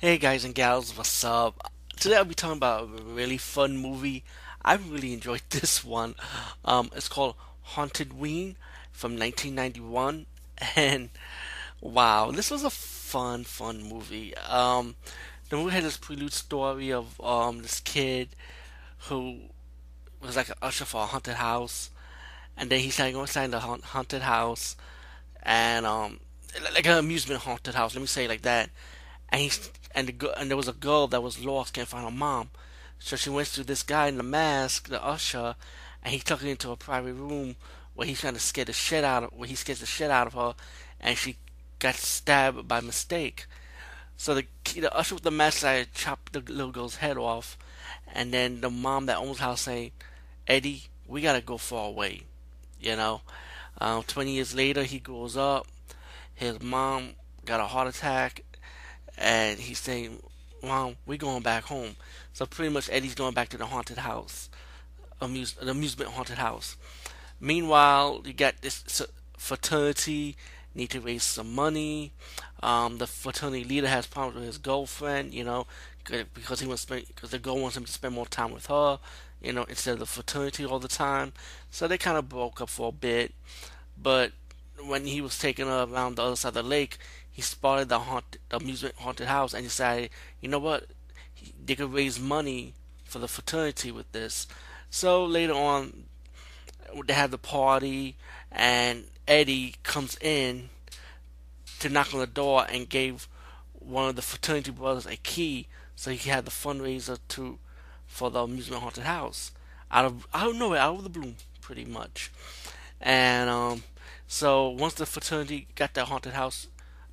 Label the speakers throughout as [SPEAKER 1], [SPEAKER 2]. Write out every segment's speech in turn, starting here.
[SPEAKER 1] Hey guys and gals, what's up? Today I'll be talking about a really fun movie. I really enjoyed this one. Um, it's called Hauntedween from 1991, and wow, this was a fun, fun movie. Um, the movie had this prelude story of um this kid who was like an usher for a haunted house, and then he started going inside the haunted house, and um, like an amusement haunted house. Let me say it like that and he and the and there was a girl that was lost, can't find her mom. So she went to this guy in the mask, the usher, and he took her into a private room where he's trying to scare the shit out of where he scares the shit out of her, and she got stabbed by mistake. So the the usher with the mask started chopped the little girl's head off, and then the mom that owns the house saying, "Eddie, we gotta go far away," you know. Um, Twenty years later, he grows up. His mom got a heart attack and he's saying, "Mom, we're going back home." So pretty much Eddie's going back to the haunted house, amuse, the amusement haunted house. Meanwhile, you got this fraternity need to raise some money. Um, the fraternity leader has problems with his girlfriend, you know, because he wants because the girl wants him to spend more time with her, you know, instead of the fraternity all the time. So they kind of broke up for a bit, but when he was her around the other side of the lake, he spotted the haunt, the amusement haunted house, and decided, you know what, they could raise money for the fraternity with this. So later on, they have the party, and Eddie comes in to knock on the door and gave one of the fraternity brothers a key so he had the fundraiser to for the amusement haunted house. Out of I don't know out of the blue pretty much. And um so once the fraternity got that haunted house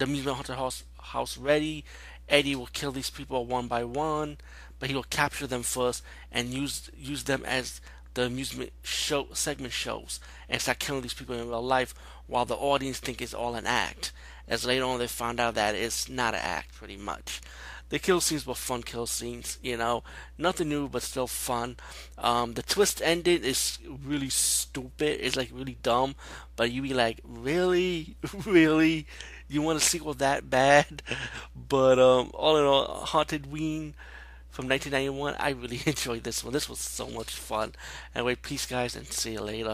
[SPEAKER 1] the amusement haunted house house ready. Eddie will kill these people one by one, but he will capture them first and use use them as the amusement show segment shows and start killing these people in real life while the audience think it's all an act. As later on they find out that it's not an act pretty much. The kill scenes were fun kill scenes, you know, nothing new but still fun. Um, the twist ending is really stupid. It's like really dumb, but you be like, really, really, you want a sequel that bad? But um, all in all, Hauntedween from 1991, I really enjoyed this one. This was so much fun. Anyway, peace, guys, and see you later.